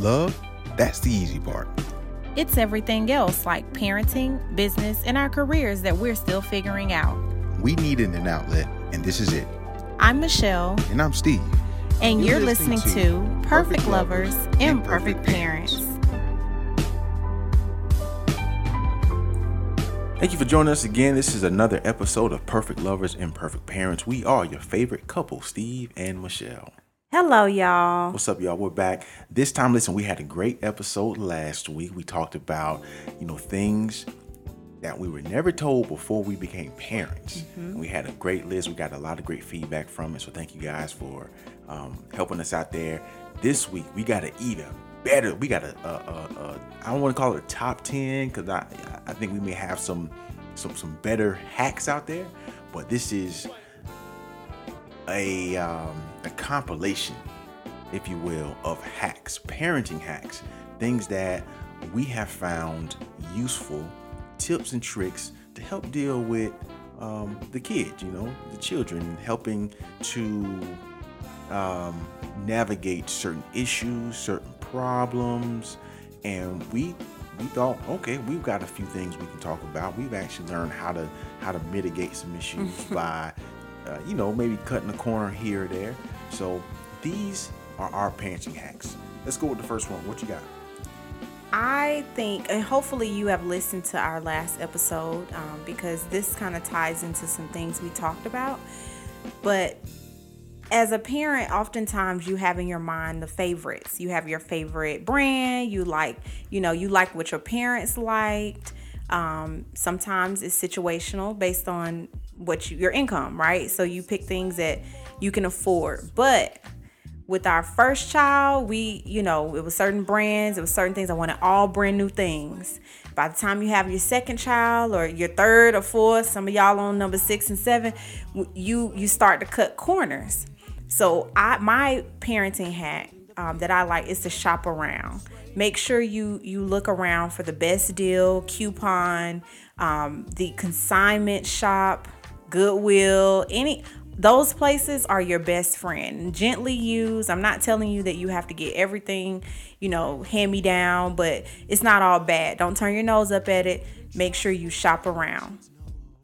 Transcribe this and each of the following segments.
Love, that's the easy part. It's everything else like parenting, business, and our careers that we're still figuring out. We needed an outlet, and this is it. I'm Michelle. And I'm Steve. And you're, you're listening, listening, to Perfect, Perfect Lovers, Imperfect Parents. Parents. Thank you for joining us again. This is another episode of Perfect Lovers, Imperfect Parents. We are your favorite couple, Steve and Michelle. Hello, y'all. What's up, y'all? We're back. This time, listen, we had a great episode last week. We talked about, you know, things that we were never told before we became parents. Mm-hmm. We had a great list. We got a lot of great feedback from it. So thank you guys for um, helping us out there. This week, we got to eat a better. We got a, a, a, a I don't want to call it a top ten because I I think we may have some some some better hacks out there, but this is a, um, a compilation, if you will, of hacks, parenting hacks, things that we have found useful, tips and tricks to help deal with um, the kids, you know, the children, helping to um, navigate certain issues, certain problems, and we we thought, okay, we've got a few things we can talk about. We've actually learned how to how to mitigate some issues by uh, you know, maybe cutting a corner here or there. So these are our parenting hacks. Let's go with the first one. What you got? I think, and hopefully you have listened to our last episode um, because this kind of ties into some things we talked about. But as a parent, oftentimes you have in your mind the favorites. You have your favorite brand. You like, you know, you like what your parents liked. Um, sometimes it's situational based on what you, your income, right? So you pick things that you can afford. But with our first child, we, you know, it was certain brands, it was certain things. I wanted all brand new things. By the time you have your second child or your third or fourth, some of y'all on number six and seven, you you start to cut corners. So I my parenting hack um, that I like is to shop around. Make sure you you look around for the best deal, coupon, um, the consignment shop, Goodwill, any those places are your best friend. Gently used. I'm not telling you that you have to get everything, you know, hand me down, but it's not all bad. Don't turn your nose up at it. Make sure you shop around.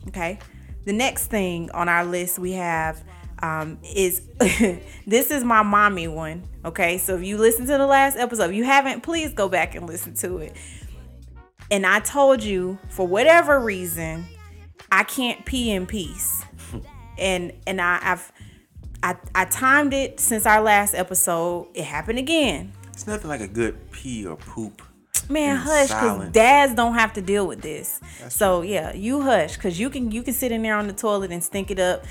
Okay. The next thing on our list we have um, is this is my mommy one. Okay. So if you listen to the last episode, you haven't, please go back and listen to it. And I told you for whatever reason, I can't pee in peace. and and I, I've I, I timed it since our last episode. It happened again. It's nothing like a good pee or poop. Man, hush, because dads don't have to deal with this. That's so true. yeah, you hush, because you can you can sit in there on the toilet and stink it up,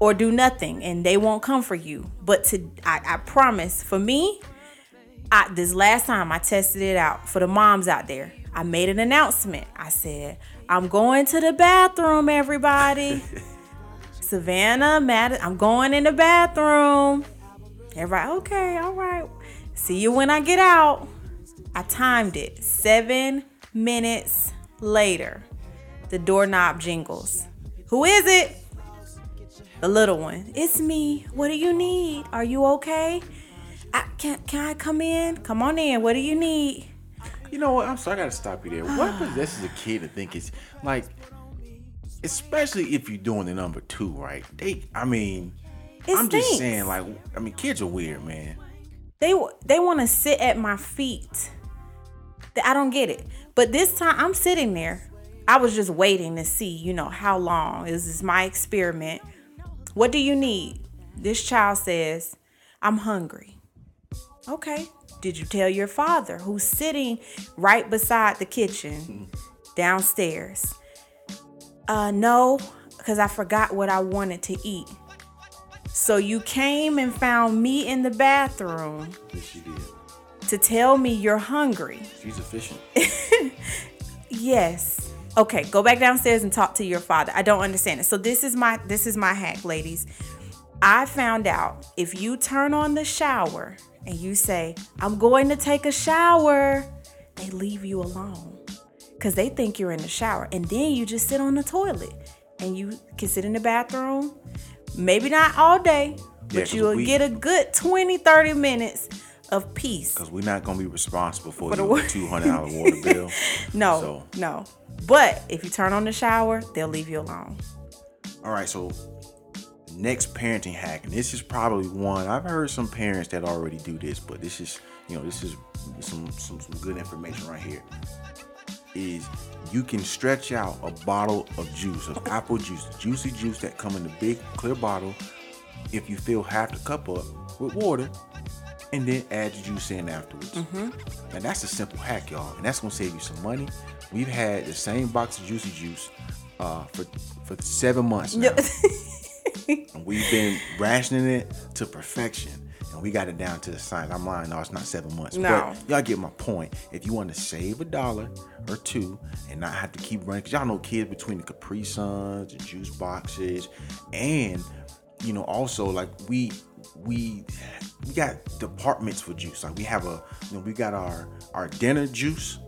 or do nothing, and they won't come for you. But to I, I promise, for me, I, this last time I tested it out for the moms out there. I made an announcement. I said, I'm going to the bathroom, everybody. Savannah, Matt, I'm going in the bathroom. Everybody, okay, all right. See you when I get out. I timed it. Seven minutes later, the doorknob jingles. Who is it? The little one. It's me. What do you need? Are you okay? I, can, can I come in? Come on in. What do you need? You know what? I'm sorry, I gotta stop you there. What possesses a kid to think it's like, especially if you're doing the number two, right? They, I mean, it I'm stinks. just saying, like, I mean, kids are weird, man. They they want to sit at my feet. I don't get it. But this time, I'm sitting there. I was just waiting to see, you know, how long. This is my experiment. What do you need? This child says, I'm hungry. Okay. Did you tell your father who's sitting right beside the kitchen downstairs? Uh, no, because I forgot what I wanted to eat. So you came and found me in the bathroom. Yes, she did. To tell me you're hungry. She's efficient. yes. Okay, go back downstairs and talk to your father. I don't understand it. So this is my this is my hack, ladies. I found out if you turn on the shower and you say, I'm going to take a shower, they leave you alone because they think you're in the shower. And then you just sit on the toilet and you can sit in the bathroom, maybe not all day, but yeah, you'll we, get a good 20, 30 minutes of peace. Because we're not gonna be responsible for, For the your two hundred dollar water bill. No, So- no. But if you turn on the shower, they'll leave you alone. All right, so next parenting hack, and this is probably one I've heard some parents that already do this, but this is you know this is some some, some good information right here. Is you can stretch out a bottle of juice of apple juice, juicy juice that come in the big clear bottle. If you fill half the cup up with water, and then add the juice in afterwards. And that's a simple hack, y'all, and that's gonna save you some money. We've had the same box of juicy juice uh, for for seven months now. And we've been rationing it to perfection. And we got it down to the science. I'm lying, no, it's not seven months. No. But y'all get my point. If you want to save a dollar or two and not have to keep running, because y'all know kids between the Capri Suns, the juice boxes, and you know, also like we we we got departments for juice. Like we have a you know, we got our our dinner juice,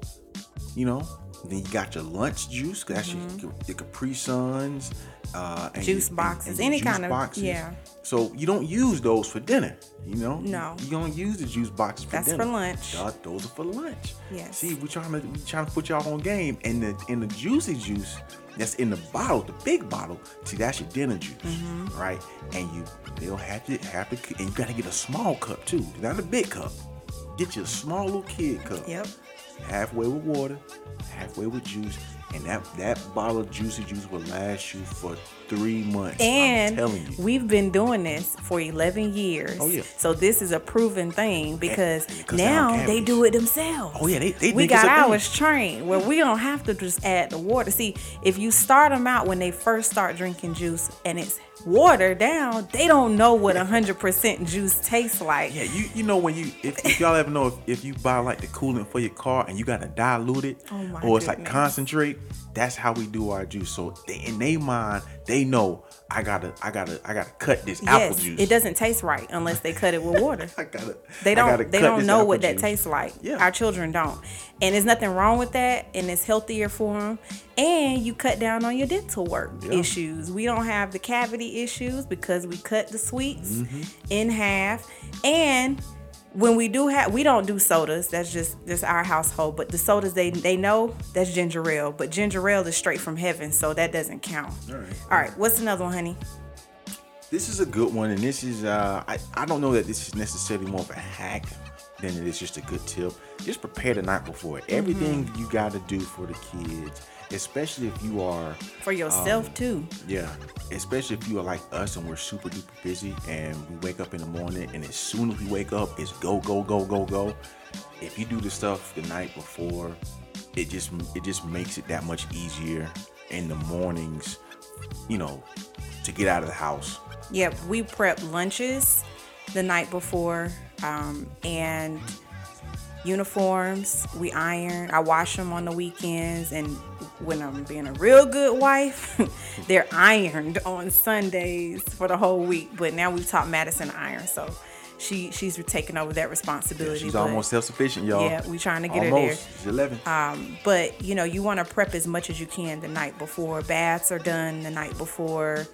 you know. Then you got your lunch juice. 'cause That's your, mm-hmm. your Capri Suns, uh, and. Juice your- and- boxes, and your any juice kind of- boxes. yeah. So you don't use those for dinner, you know. No. you don't use the juice boxes for That's dinner. for lunch. Those are for lunch. Yes. See, we trying to we trying to put y'all on game, and the in the juicy juice that's in the bottle, the big bottle. See, that's your dinner juice, Mm-hmm. right? And you they'll have to have to, and you gotta get a small cup too, not a big cup. Get you a small little kid cup Yep. halfway with water, halfway with juice, and that that bottle of juicy juice will last you for three months. And I'm telling you. we've been doing this for 11 years. Oh, yeah. So this is a proven thing because and it cuts down now they do it themselves. Oh, yeah, they- they we got thing. ours trained where we don't have to just add the water. See, if you start them out when they first start drinking juice and it's watered down, they don't know what 100% juice tastes like. Yeah, you you know when you if, if y'all ever know if, if you buy like the coolant for your car and you gotta dilute it Oh or it's like concentrate, that's how we do our juice. So they, in their mind, they know I gotta I gotta I gotta cut this apple Yes, juice. it doesn't taste right unless they cut it with water. I gotta They don't. They don't know apple what that tastes like. Yeah. Our children don't, and there's nothing wrong with that, and it's healthier for them. And you cut down on your dental work Yeah. issues. We don't have the cavity issues because we cut the sweets Mm-hmm. in half, and when we do have, we don't do sodas. That's just just our household. But the sodas they they know that's ginger ale, but ginger ale is straight from heaven, so that doesn't count. All right. All right. What's another one, honey? This is a good one, and this is uh I, I don't know that this is necessarily more of a hack than it is just a good tip. Just prepare the night before. Everything Mm-hmm. you gotta do for the kids, especially if you are For yourself Um, too. yeah, especially if you are like us and we're super duper busy and we wake up in the morning and as soon as we wake up it's go go go go go. If you do the stuff the night before, it just it just makes it that much easier in the mornings, you know, to get out of the house. Yep, we prep lunches the night before, um, and uniforms we iron. I wash them on the weekends, and when I'm being a real good wife, they're ironed on Sundays for the whole week. But now we've taught Madison to iron, so she she's taking over that responsibility. She's but- almost self sufficient, y'all. Yeah, we're trying to get her there. She's eleven. Um, but you know, you want to prep as much as you can the night before. Baths are done the night before.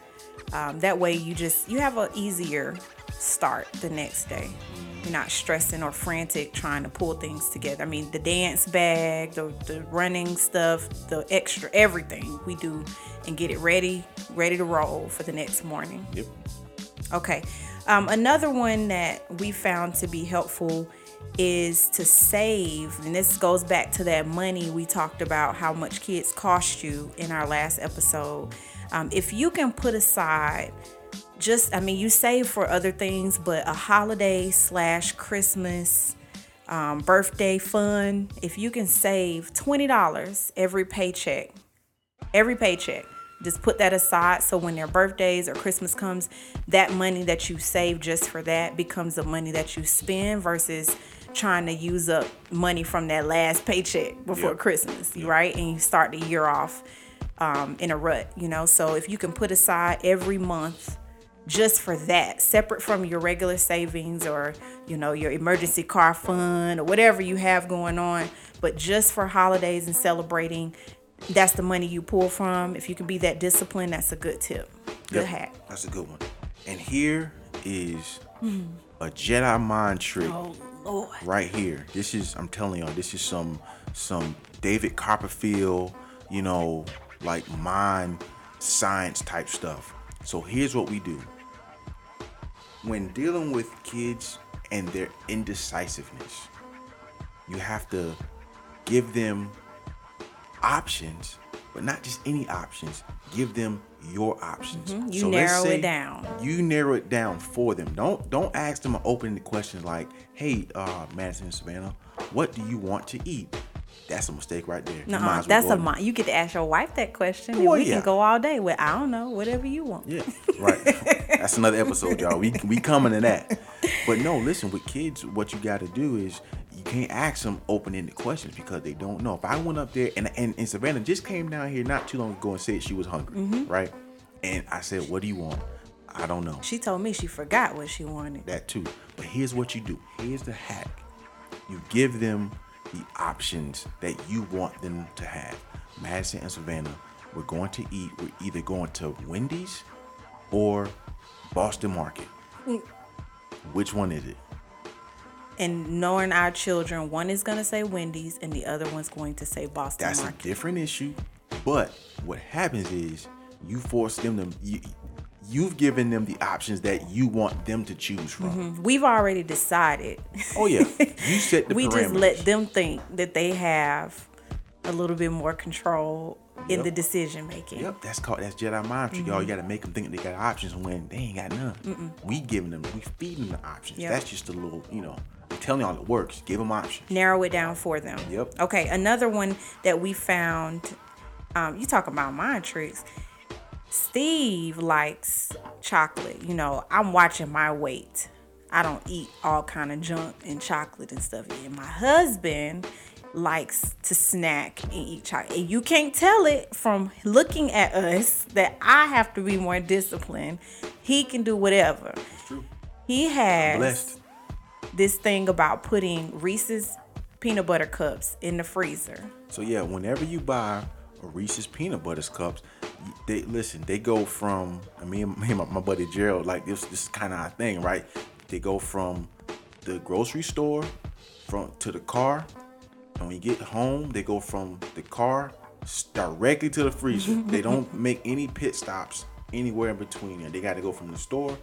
Um, that way, you just you have an easier start the next day. You're not stressing or frantic trying to pull things together. I mean, the dance bag, the the running stuff, the extra everything we do and get it ready, ready to roll for the next morning. yep. Okay. Um, another one that we found to be helpful is to save, and this goes back to that money we talked about how much kids cost you in our last episode. Um, if you can put aside just, I mean, you save for other things, but a holiday slash Christmas um, birthday fun. if you can save $20 every paycheck, every paycheck. Just put that aside so when their birthdays or Christmas comes, that money that you save just for that becomes the money that you spend versus trying to use up money from that last paycheck before Yep. Christmas, right? And you start the year off um, in a rut, you know? So if you can put aside every month just for that, separate from your regular savings or, you know, your emergency car fund or whatever you have going on, but just for holidays and celebrating, that's the money you pull from. If you can be that disciplined, that's a good tip. Good Yep, hack. That's a good one. And here is hmm. a Jedi mind trick Oh Lord. right here. This is I'm telling y'all, this is some some David Copperfield, you know, like mind science type stuff. So here's what we do. When dealing with kids and their indecisiveness, you have to give them options, but not just any options. Give them your options. Mm-hmm. You So narrow it down. You narrow it down for them. Don't don't ask them an open question like, "Hey, uh, Madison and Savannah, what do you want to eat?" That's a mistake right there. No, well that's a mind. You get to ask your wife that question, and we yeah. can go all day with I don't know, whatever you want. Yeah, right. That's another episode, y'all. We we coming to that. But no, listen. With kids, what you got to do is you can't ask them open-ended questions because they don't know. If I went up there and and, and Savannah just came down here not too long ago and said she was hungry, Mm-hmm. right? And I said, "What do you want?" I don't know. She told me she forgot what she wanted. that too. But here's what you do. Here's the hack. You give them the options that you want them to have. Madison and Savannah, we're going to eat. We're either going to Wendy's or Boston Market. Which one is it? And knowing our children, one is gonna say Wendy's and the other one's going to say Boston That's a different issue. But what happens is you force them to you, you've given them the options that you want them to choose from. We've already decided. Oh yeah. You set the we just let them think that they have a little bit more control in Yep. the decision making. Yep, that's called that's Jedi mind trick, y'all. You gotta make them think they got options when they ain't got none. We giving them, we feeding them the options. Yep. That's just a little, you know. I'm telling y'all it works. Give them options. narrow it down for them. Yep. Okay, another one that we found. Um, you talk about mind tricks. Steve likes chocolate. You know, I'm watching my weight. I don't eat all kind of junk and chocolate and stuff. And my husband likes to snack and eat chocolate. And you can't tell it from looking at us that I have to be more disciplined. He can do whatever. True. He has this thing about putting Reese's peanut butter cups in the freezer. So yeah, whenever you buy Reese's peanut butter cups, they listen. They go from I mean, me and my, my buddy Gerald like this. This is kind of our thing, right? They go from the grocery store from to the car. And when you get home, they go from the car directly to the freezer. they don't make any pit stops anywhere in between. And they got to go from the store,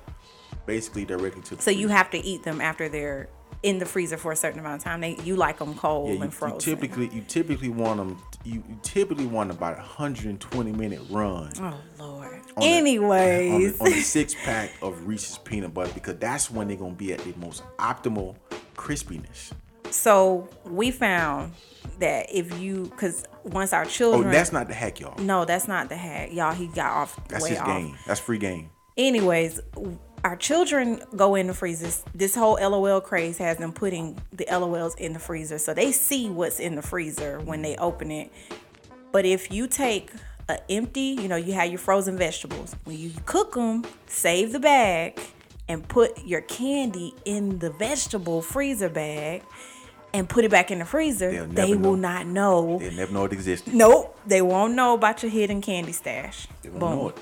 basically directly to the. So you have to eat them after they're in the freezer for a certain amount of time. They you like them cold Yeah, you, and you frozen. typically you typically want them. You, you typically want about a 120 minute run. oh Lord. on Anyways, on, a, on six pack of Reese's peanut butter because that's when they're gonna be at the most optimal crispiness. so we found that if you because once our oh, children. Oh, that's not the hack, y'all. no, that's not the hack, y'all. He got off That's his off. game. That's free game. anyways our children go in the freezers this whole lol craze has them putting the lols in the freezer. So they see what's in the freezer when they open it. But if you take a empty you know you have your frozen vegetables. When you cook them save the bag and put your candy in the vegetable freezer bag and put it back in the freezer They'll will not know. They'll never know it existed. nope. They won't know about your hidden candy stash. They won't boom. know it.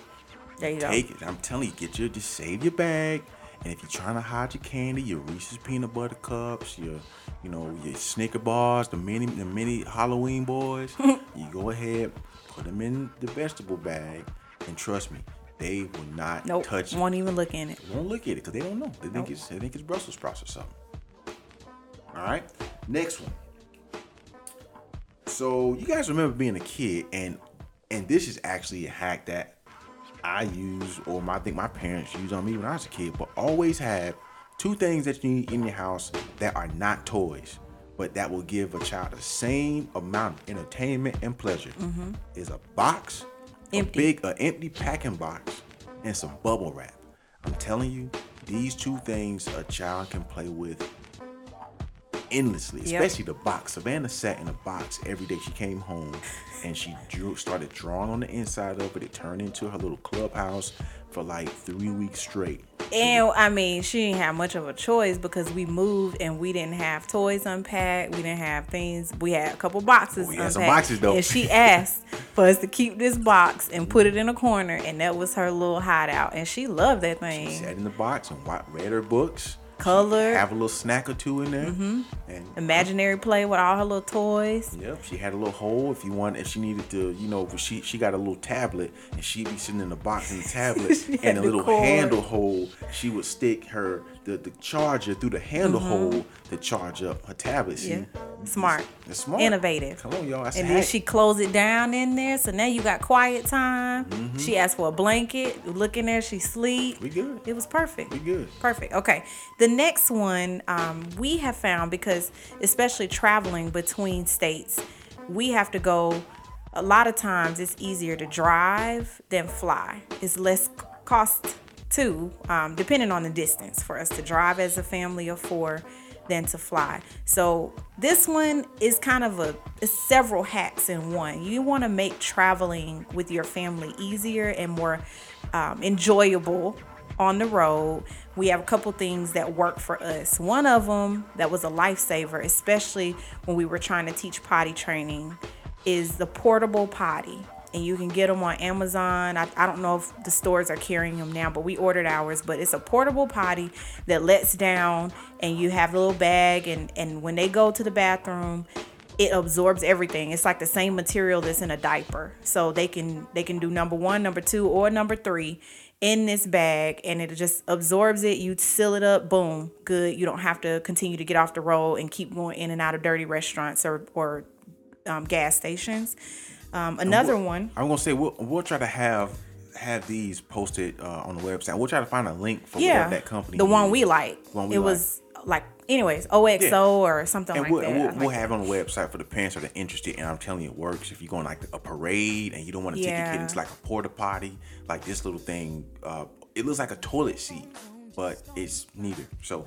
There you go Take it. I'm telling you, get your just save your bag. And if you're trying to hide your candy, your Reese's peanut butter cups, your you know your Snicker bars, the mini the mini Halloween boys, you go ahead, put them in the vegetable bag, and trust me, they will not nope touch it. won't even look in it won't look at it because they don't know. They think it's they think it's Brussels sprouts or something. All right, next one. So you guys remember being a kid, and and this is actually a hack that I use, or my, I think my parents used on me when I was a kid. But always have two things that you need in your house that are not toys, but that will give a child the same amount of entertainment and pleasure. Is a box, Mm-hmm. Empty. a big, an empty packing box, and some bubble wrap. I'm telling you, these two things a child can play with endlessly, Yep. especially the box. Savannah sat in a box every day. She came home and she drew, started drawing on the inside of it. It turned into her little clubhouse for like three weeks straight. And I mean, she didn't have much of a choice because we moved and we didn't have toys unpacked. We didn't have things. We had a couple boxes. We had some boxes, though. And she asked for us to keep this box and put it in a corner, and that was her little hideout. And she loved that thing. She sat in the box and read her books. Color. Have a little snack or two in there. Mm-hmm. And Imaginary play with all her little toys. Yep, she had a little hole if you want if she needed to, you know, she she got a little tablet and she'd be sitting in the box in the tablet and a little cord. handle hole. She would stick her the, the charger through the handle hole to charge up her tablet. Mm-hmm. Yeah. Smart. It's smart. Innovative. Come on, y'all. That's And then she closed it down in there. So now you got quiet time. Mm-hmm. She asked for a blanket. Look in there, she sleep. We good. It was perfect. We good. Perfect. Okay. The next one um, we have found because, especially traveling between states, we have to go. A lot of times, it's easier to drive than fly. It's less cost too, um, depending on the distance, for us to drive as a family of four than to fly. So this one is kind of a several hacks in one. You want to make traveling with your family easier and more um, enjoyable on the road. We have a couple things that work for us. One of them that was a lifesaver, especially when we were trying to teach potty training, is the portable potty. And you can get them on Amazon. I, I don't know if the stores are carrying them now, but we ordered ours. But it's a portable potty that lets down, and you have a little bag. And, and when they go to the bathroom, it absorbs everything. It's like the same material that's in a diaper. So they can they can do number one, number two, or number three in this bag and it just absorbs it. You seal it up, boom, good. You don't have to continue to get off the road and keep going in and out of dirty restaurants or or um, gas stations. Um, another one. I'm gonna say we'll we'll try to have have these posted uh, on the website. We'll try to find a link for Yeah, that company. the one we like. One we it like. was like, anyways, OXO Yeah. or something and like we'll, that. we'll, I we'll like have it on the website for the parents that are interested. And I'm telling you, it works. If you're going like a parade and you don't want to take your kid into like a porta potty, like this little thing, uh, it looks like a toilet seat, but it's neither. So,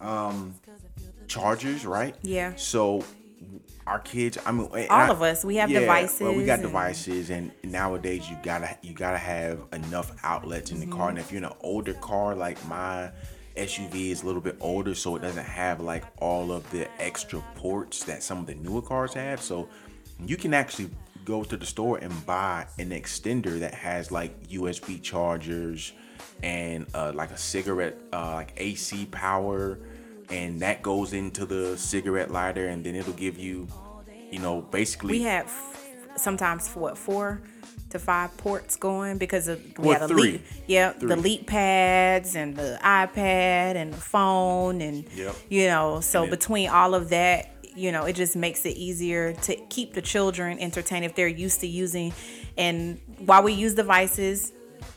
um, chargers, right? Yeah. So our kids, I mean, All I- of us, we have devices. Well, we got and- devices, and nowadays you gotta you gotta have enough outlets in the car. And if you're in an older car, like my SUV is a little bit older, so it doesn't have like all of the extra ports that some of the newer cars have. So you can actually go to the store and buy an extender that has like USB chargers and uh, like a cigarette, uh, like AC power, and that goes into the cigarette lighter, and then it'll give you, you know, basically. we have sometimes for what four to five ports going because of we Well, have the three. leap, yeah, Three. the LeapPads and the iPad and the phone and Yep. you know, so between all of that, you know, it just makes it easier to keep the children entertained if they're used to using. And while we use devices,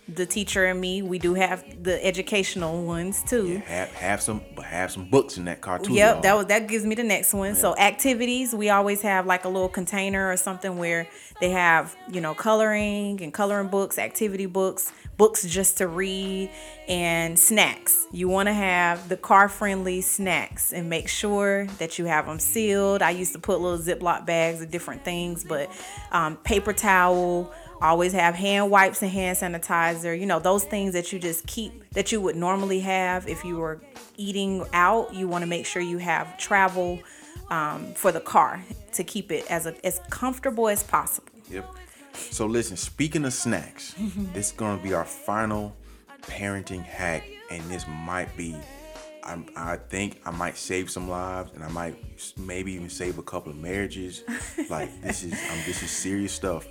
the teacher and me, we do have the educational ones too. Yeah, have have some but have some books in that car too. Yep, y'all. that was that gives me the next one. So activities, we always have like a little container or something where they have, you know, coloring and coloring books, activity books, books just to read, and snacks. You want to have the car-friendly snacks and make sure that you have them sealed. I used to put little Ziploc bags of different things, but um, paper towel. Always have hand wipes and hand sanitizer. You know, those things that you just keep that you would normally have if you were eating out. You want to make sure you have travel um, for the car to keep it as a, as comfortable as possible. Yep. So listen, speaking of snacks, this is gonna be our final parenting hack, and this might be. I, I think I might save some lives, and I might maybe even save a couple of marriages. like this is um, this is serious stuff.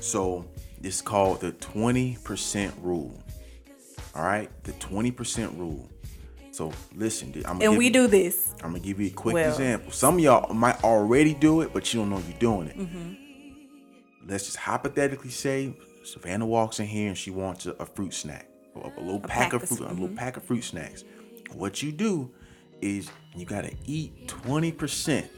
So it's called the twenty percent rule. All right, the twenty percent rule. So listen, I'm And we you- do this. I'm gonna give you a quick Well- example. Some of y'all might already do it, but you don't know you're doing it. Mm-hmm. Let's just hypothetically say Savannah walks in here and she wants a, a fruit snack, or a, little pack, pack of of- fruit, a little pack of fruit snacks. What you do is you gotta eat 20%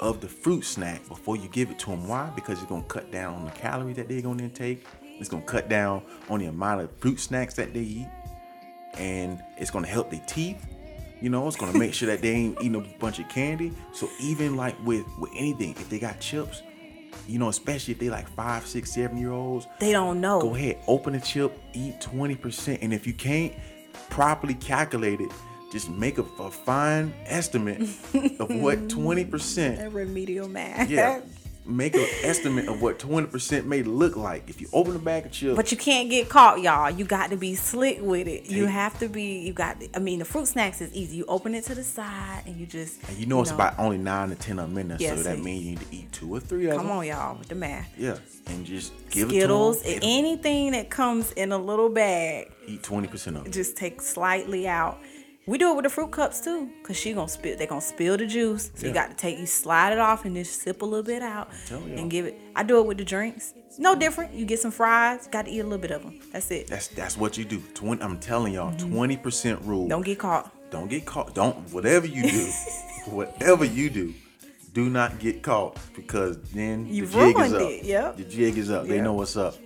of the fruit snack before you give it to them. Why? Because it's gonna cut down on the calories that they're gonna intake. It's gonna cut down on the amount of fruit snacks that they eat and it's gonna help their teeth. You know, it's gonna make sure that they ain't eating a bunch of candy. So even like with with anything, if they got chips, you know, especially if they like five, six, seven year olds, They don't know. go ahead, open a chip, eat twenty percent, and if you can't properly calculate it, just make a, a fine estimate of what twenty percent Remedial math. yeah make an estimate of what 20% may look like. If you open a bag of chips, But you can't get caught, y'all. You got to be slick with it. You have to be. You got. I mean, the fruit snacks is easy. You open it to the side and you just. and you know it's about only nine to ten a minute, Yeah, so that means you need to eat two or three of Come them. Come on, y'all, with the math. Yeah, and just give Skittles, it to them. anything that comes in a little bag, Eat 20% of it. just take slightly out. We do it with the fruit cups too, cause she gonna spill. They gonna spill the juice, so you got to take you slide it off and just sip a little bit out and give it. I do it with the drinks. No different. You get some fries. Got to eat a little bit of them. That's it. That's that's what you do. 20, I'm telling y'all, 20% rule. Mm-hmm. Don't get caught. Don't get caught. Don't whatever you do, whatever you do, do not get caught because then You've the jig is up. it, yep. The jig is up. They know what's up.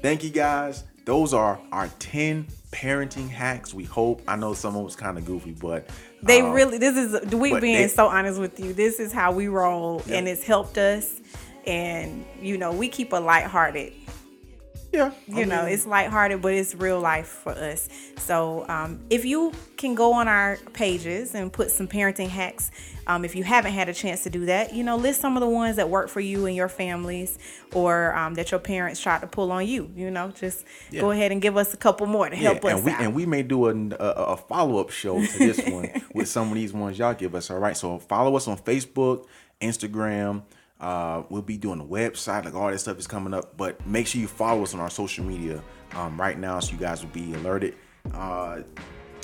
Thank you guys. Those are our 10 parenting hacks. We hope. I know some of was kind of goofy, but They uh, really. This is we being they- so honest with you. This is how we roll, Yeah. and it's helped us. And you know, we keep a lighthearted yeah. you know it's lighthearted but it's real life for us so um, if you can go on our pages and put some parenting hacks um, if you haven't had a chance to do that you know list some of the ones that work for you and your families or um, that your parents tried to pull on you you know just go ahead and give us a couple more to Yeah, help us and we out and we may do a, a, a follow up show to this one with some of these ones y'all give us. All right, so follow us on Facebook, Instagram. Uh, we'll be doing the website, like all that stuff is coming up. But make sure you follow us on our social media um, right now, so you guys will be alerted. Uh,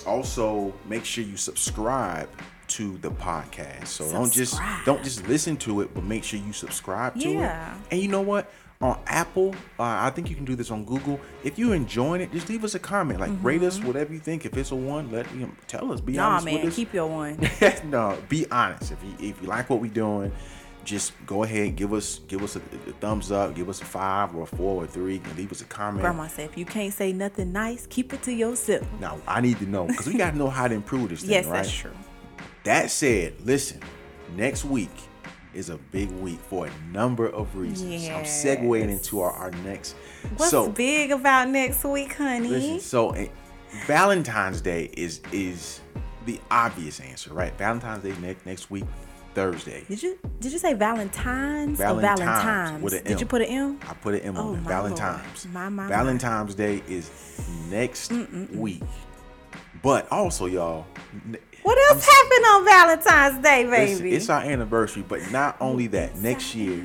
also, make sure you subscribe to the podcast. So don't just don't just listen to it, but make sure you subscribe to Yeah. it. And you know what? On Apple, uh, I think you can do this on Google. If you're enjoying it, just leave us a comment. Like rate us, whatever you think. If it's a one, let you know, tell us. Be Mm-hmm. nah honest man with us. keep your one no, be honest. If you if you like what we're doing, just go ahead give us give us a, a thumbs up, give us a five or a four or three, and leave us a comment. grandma said if you can't say nothing nice keep it to yourself Now I need to know because we got to know how to improve this thing, yes right? that's true That said, listen, next week is a big week for a number of reasons. I'm segueing Yes. into our, our next. what's so big about next week honey listen, so eh, Valentine's Day is is the obvious answer, right? Valentine's Day next next week, Thursday. Did you did you say Valentine's, Valentine's or Valentine's? with an Did you put an M? I put it in Oh, on my Valentine's. Lord. My, my, my. Valentine's Day is next week. But also, y'all, What else happened on Valentine's Day, it's, baby? it's our anniversary. But not only that, next year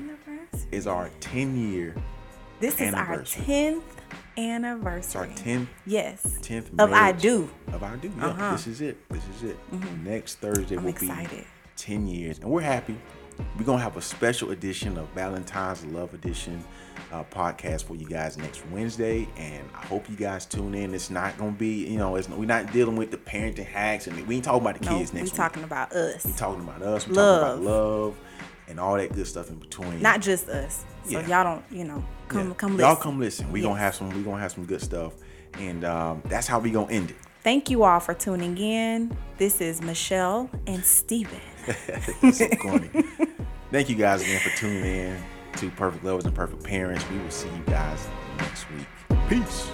is our 10 year, this is our 10th anniversary. it's our 10th yes 10th of I do. Of I do. Yeah, Uh-huh. this is it. This is it. Next Thursday I'm will excited. be 10 years. And we're happy. We're going to have a special edition of Valentine's Love Edition uh, podcast for you guys next Wednesday. And I hope you guys tune in. It's not going to be, you know, it's, we're not dealing with the parenting hacks and we ain't talking about the No, kids next week. We're talking about us, we talking about us. We Love. talking about love and all that good stuff in between. not just us. So Yeah. y'all don't, you know, come Yeah. come Y'all listen. come listen. We gonna have some. We gonna have some good stuff, and um, that's how we gonna end it. Thank you all for tuning in. This is Michelle and Steven. so corny. Thank you guys again for tuning in to Perfect Lovers Imperfect Parents. We will see you guys next week. Peace.